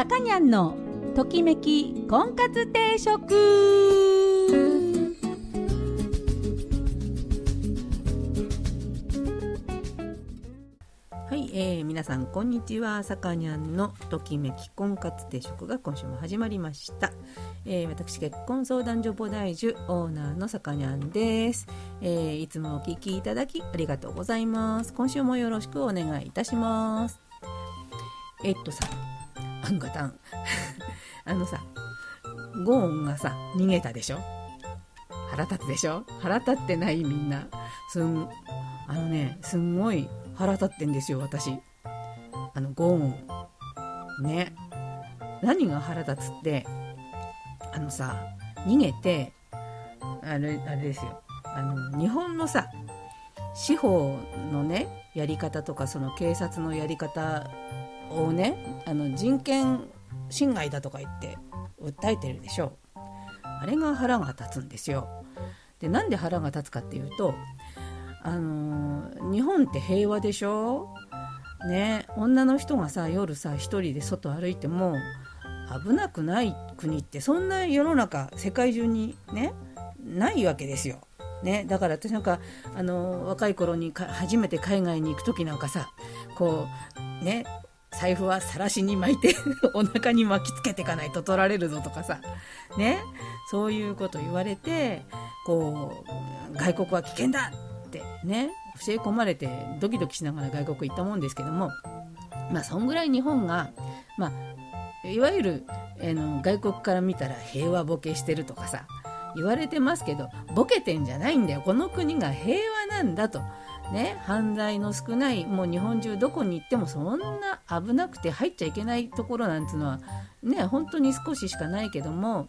さかにゃんのときめき婚活定食。はい、えー、皆さんこんにちは。さかにゃんのときめき婚活定食が今週も始まりました、えー、私結婚相談所菩提樹オーナーのさかにゃんです、えー、いつもお聞きいただきありがとうございます。今週もよろしくお願いいたします。えっとさアンガタンあのさゴーンがさ逃げたでしょ？腹立つでしょ？腹立ってないみんな。すんあのねすんごい腹立ってんですよ私。あのゴーンね。何が腹立つってあのさ逃げてあれあれですよ。あの日本のさ司法のねやり方とかその警察のやり方をねあの人権侵害だとか言って訴えてるでしょあれが腹が立つんですよ。でなんで腹が立つかっていうとあのー、日本って平和でしょ？ね女の人がさ夜さ一人で外歩いても危なくない国ってそんな世の中世界中にねないわけですよ。ね、だから私なんかあの若い頃に初めて海外に行く時なんかさこうね財布は晒しに巻いて お腹に巻きつけていかないと取られるぞとかさ。ね。そういうこと言われてこう外国は危険だってね。教え込まれてドキドキしながら外国行ったもんですけども。まあそんぐらい日本がまあいわゆる、えの外国から見たら平和ボケしてるとかさ言われてますけどボケてんじゃないんだよ。この国が平和なんだと。ね、犯罪の少ないもう日本中どこに行ってもそんな危なくて入っちゃいけないところなんていうのはね本当に少ししかないけども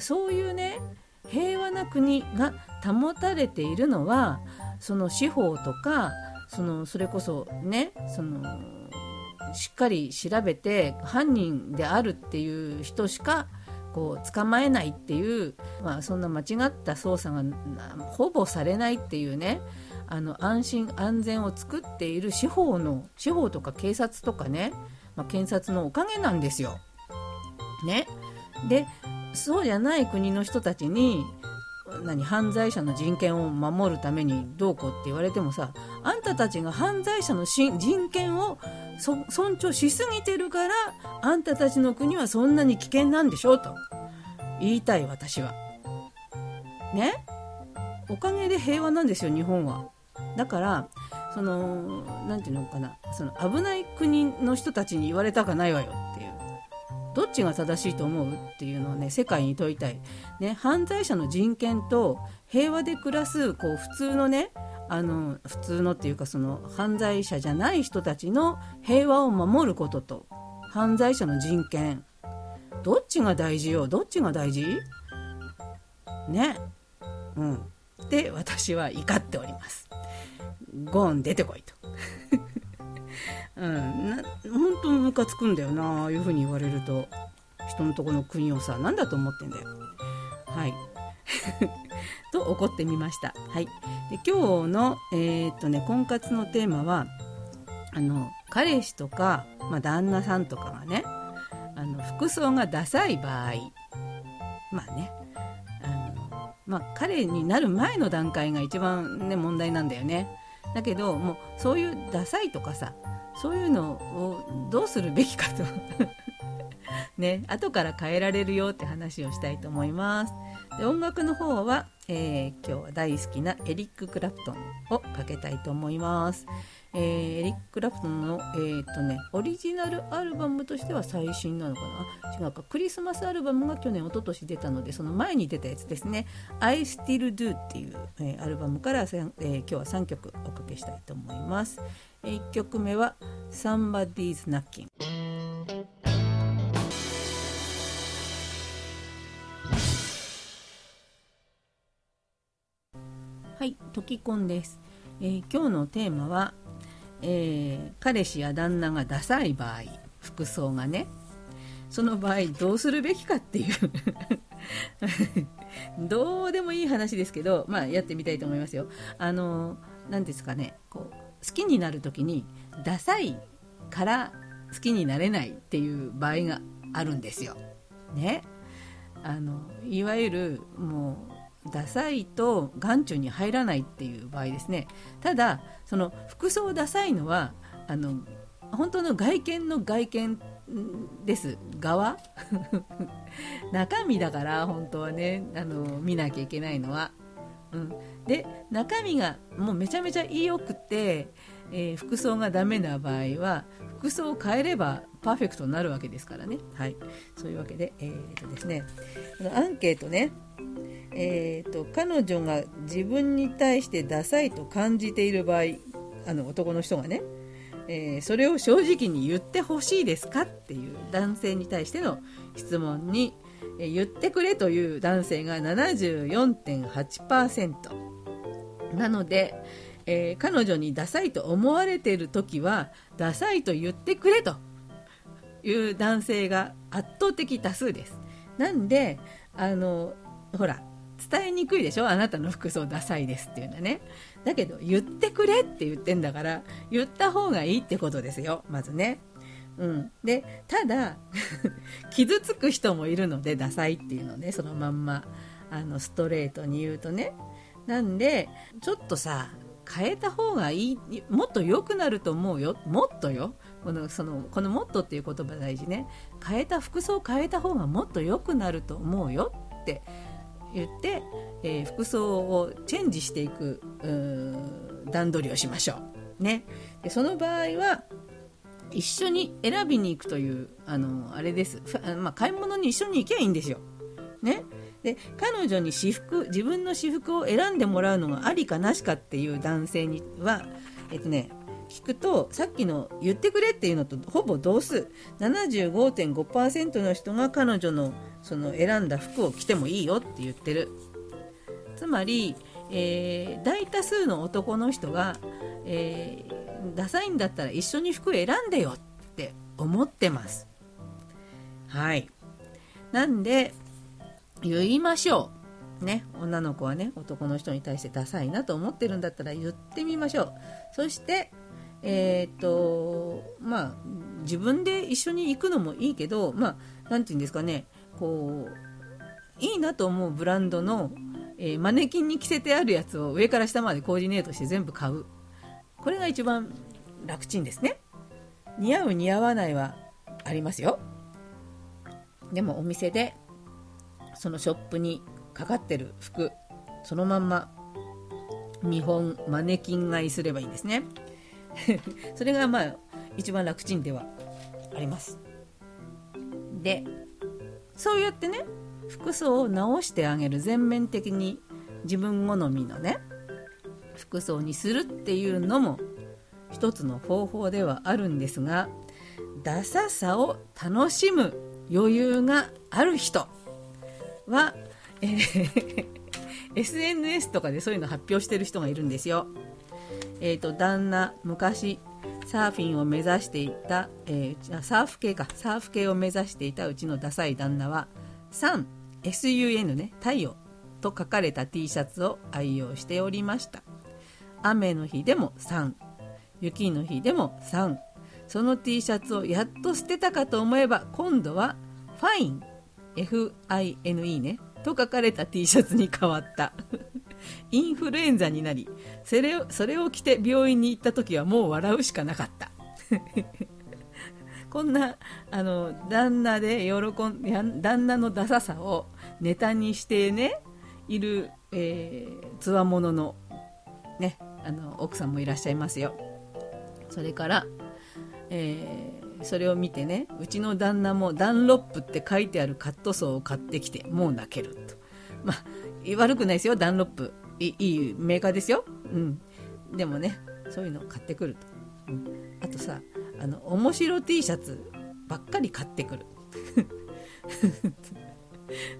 そういうね平和な国が保たれているのはその司法とかそのそれこそねそのしっかり調べて犯人であるっていう人しかこう捕まえないっていう、まあ、そんな間違った捜査がほぼされないっていうねあの安心安全を作っている司法の司法とか警察とかね、まあ、検察のおかげなんですよ。ね、でそうじゃない国の人たちに何犯罪者の人権を守るためにどうこうって言われてもさあんたたちが犯罪者の人権を尊重しすぎてるからあんたたちの国はそんなに危険なんでしょうと言いたい私は。ねおかげで平和なんですよ日本は。だからその何て言うのかなその危ない国の人たちに言われたかないわよっていう。どっちが正しいと思うっていうのをね世界に問いたい、ね、犯罪者の人権と平和で暮らすこう普通のねあの普通のっていうかその犯罪者じゃない人たちの平和を守ることと犯罪者の人権。どっちが大事よ？どっちが大事？ね。うん。で私は怒っております。ゴーン出てこいと。うん、本当ムカつくんだよなああいうふうに言われると。人のとこの国をさ何だと思ってんだよ。はい。と怒ってみました。はい、で今日の、えー、っとね、婚活のテーマはあの彼氏とか、まあ、旦那さんとかがねあの服装がダサい場合。まあね、まあ、彼になる前の段階が一番、ね、問題なんだよね。だけどもうそういうダサいとかさそういうのをどうするべきかとね後から変えられるよって話をしたいと思います。で音楽の方は、えー、今日は大好きなエリック・クラプトンをかけたいと思います。えー、エリック・クラプトンの、えーとね、オリジナルアルバムとしては最新なのかな？違うか。クリスマスアルバムが去年一昨年出たのでその前に出たやつですね「I Still Do」っていう、えー、アルバムから、えー、今日は3曲おかけしたいと思います、え、1曲目は「Somebody's Knocking」はい、トキコンです、えー、今日のテーマはえー、彼氏や旦那がダサい場合服装がねその場合どうするべきかっていう どうでもいい話ですけど、まあ、やってみたいと思いますよ。あの何ですかねこう好きになる時にダサいから好きになれないっていう場合があるんですよ。ね。あのいわゆるもうダサいと眼中に入らないっていう場合ですね。ただその服装ダサいのはあの本当の外見の外見です。側？中身だから本当はねあの見なきゃいけないのは、うん、で中身がもうめちゃめちゃ良くて、えー、服装がダメな場合は服装を変えればパーフェクトになるわけですからね。はい。そういうわけでえー、とですね。アンケートね。えーと、彼女が自分に対してダサいと感じている場合あの男の人がねえー、それを正直に言ってほしいですかっていう男性に対しての質問に、えー、言ってくれという男性が74.8%なので、えー、彼女にダサいと思われている時はダサいと言ってくれと。いう男性が圧倒的多数です。なんであのほら伝えにくいでしょ？あなたの服装ダサいですっていうのはね。だけど言ってくれって言ってんだから言った方がいいってことですよ。まずね。うん、でただ 傷つく人もいるのでダサいっていうのね。そのまんまあのストレートに言うとね。なんでちょっとさ変えた方がいいもっと良くなると思うよ。もっとよ。このそのこのもっとっていう言葉大事ね。変えた服装変えた方がもっと良くなると思うよ。って言って、えー、服装をチェンジしていく段取りをしましょう。ね、でその場合は一緒に選びに行くというあのあれです、まあ、買い物に一緒に行けばいいんですよ。ね、で彼女に私服自分の私服を選んでもらうのがありかなしかっていう男性には、えっとね、聞くとさっきの言ってくれっていうのとほぼ同数。75.5%の人が彼女のその選んだ服を着てもいいよって言ってる。つまり、えー、大多数の男の人が、えー、ダサいんだったら一緒に服選んでよって思ってます。はい。なんで言いましょう。ね。女の子はね男の人に対してダサいなと思ってるんだったら言ってみましょう。そしてえー、っとまあ自分で一緒に行くのもいいけどまあ何て言うんですかね。こういいなと思うブランドの、えー、マネキンに着せてあるやつを上から下までコーディネートして全部買う。これが一番楽ちんですね。似合う似合わないはありますよ。でもお店でそのショップにかかってる服そのまんま見本マネキン買いすればいいんですね。それがまあ一番楽ちんではあります。でそうやってね服装を直してあげる全面的に自分好みのね服装にするっていうのも一つの方法ではあるんですがダサさを楽しむ余裕がある人。は、えー、SNS とかでそういうの発表してる人がいるんですよ。えーと、旦那昔サーフィンを目指していた、えー、サーフ系かサーフ系を目指していたうちのダサい旦那はサン SUN ね太陽と書かれた T シャツを愛用しておりました雨の日でも3雪の日でも3その T シャツをやっと捨てたかと思えば今度はファイン F-I-N-E ね。と書かれた T シャツに変わった。インフルエンザになりそれをそれを着て病院に行った時はもう笑うしかなかった。こんなあの旦那で喜ん旦那のダサさをネタにしてねいるつわものの,、ね、あの奥さんもいらっしゃいますよ。それから、え、それを見てねうちの旦那もダンロップって書いてあるカットソーを買ってきてもう泣けると。まあ悪くないですよ。ダンロップ。いいメーカーですよ、うん、でもねそういうのを買ってくると、うん、あとさあの面白 T シャツばっかり買ってくる。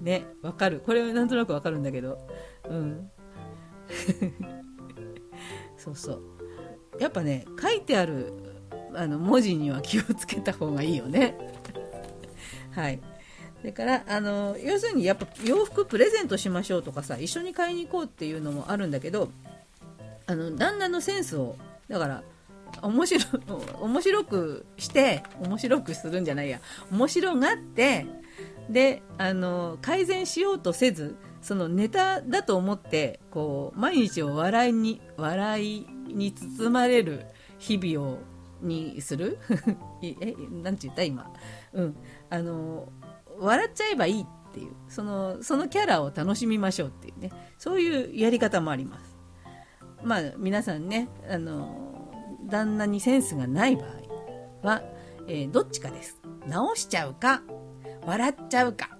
ねわかる。これはなんとなくわかるんだけど。うん。そうそう。やっぱね書いてあるあの文字には気をつけた方がいいよね。はい。それからあの要するにやっぱ洋服プレゼントしましょうとかさ一緒に買いに行こうっていうのもあるんだけどあの旦那のセンスをだから面白面白くして面白くするんじゃないや。面白がってであの改善しようとせずそのネタだと思ってこう毎日を笑いに笑いに包まれる日々をにする？えなんて言った今？うん。あの笑っちゃえばいいっていう。そのそのキャラを楽しみましょうっていうね。そういうやり方もあります。まあ皆さんねあの旦那にセンスがない場合は、えー、どっちかです。直しちゃうか笑っちゃうか。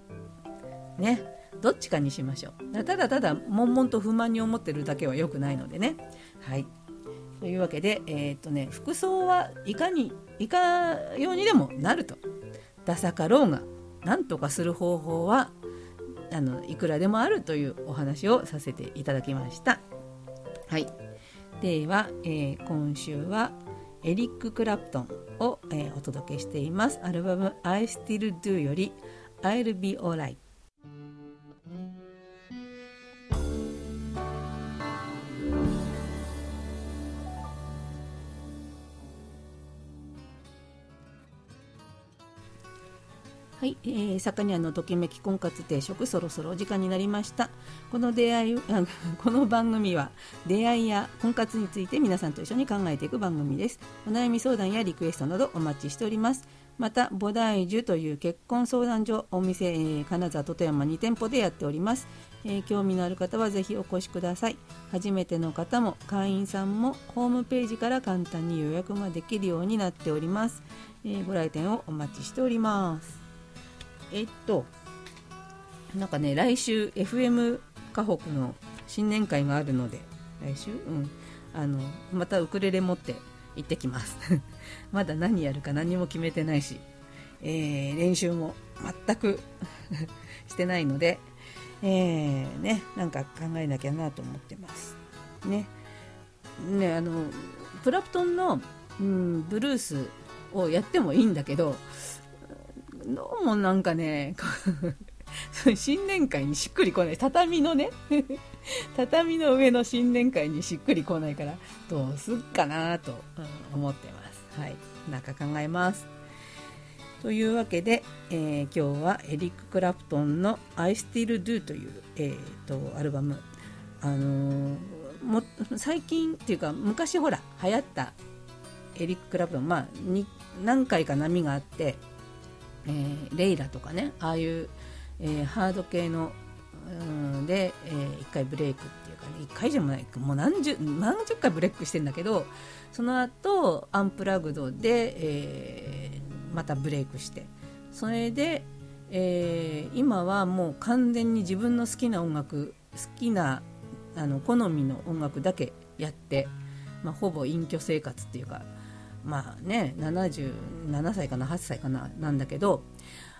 ね。どっちかにしましょう。ただただ悶々と不満に思ってるだけは良くないのでね。はい。というわけで、えー、っとね、服装はいかにいかようにでもなるとダサかろうが何とかする方法はあのいくらでもあるというお話をさせていただきました。はい、では、えー、今週はエリック・クラプトンを、えー、お届けしています。アルバム「I Still Do」より「I'll Be Alright」。はい、えー、さかにゃんのときめき婚活定食そろそろお時間になりました。この出会い この番組は出会いや婚活について皆さんと一緒に考えていく番組です。お悩み相談やリクエストなどお待ちしております。また菩提樹という結婚相談所お店、えー、金沢と富山2店舗でやっております、えー、興味のある方はぜひお越しください。初めての方も会員さんもホームページから簡単に予約ができるようになっております、えー、ご来店をお待ちしております。えっとなんかね来週 FM 河北の新年会があるので来週？うん。あのまたウクレレ持って行ってきます。まだ何やるか何も決めてないし、えー、練習も全く してないので、えー、ねなんか考えなきゃなと思ってます。ね。ねあのプラプトンの、うん、ブルースをやってもいいんだけどどうもなんかね 新年会にしっくりこない。畳のね。畳の上の新年会にしっくりこないからどうすっかなと思ってます。はい。なんか考えます。というわけで、えー、今日はエリック・クラプトンの「I Still Do」という、えーと、アルバム。あのー、も最近っていうか昔ほら流行ったエリック・クラプトン。まあに何回か波があってえー、レイラとかねああいう、えー、ハード系ので、えー、1回ブレイクっていうかね1回じゃもないもう何十何十回ブレイクしてんだけどその後アンプラグドで、えー、またブレイクしてそれで、えー、今はもう完全に自分の好きな音楽好きなあの好みの音楽だけやって、まあ、ほぼ隠居生活っていうかまあね77歳かな8歳かななんだけど、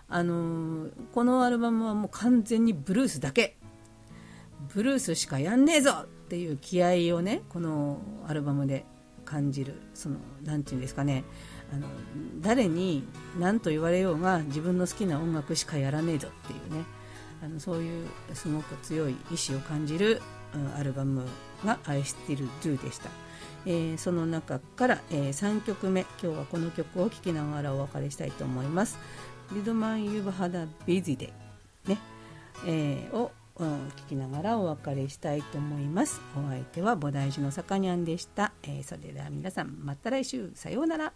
あのー、このアルバムはもう完全にブルースだけ。ブルースしかやんねえぞ！っていう気合をねこのアルバムで感じるその何て言うんですかね。あの誰に何と言われようが自分の好きな音楽しかやらねえぞ！っていうね。あのそういうすごく強い意志を感じる、アルバムが「I Still Do」でした。えー、その中から、えー、3曲目。今日はこの曲を聴きながらお別れしたいと思います「リドマン・ユーバ・ハダ・ビズデ」ね、えー、を聴きながらお別れしたいと思います。お相手は菩提寺のさかにゃんでした、えー、それでは皆さんまた来週。さようなら。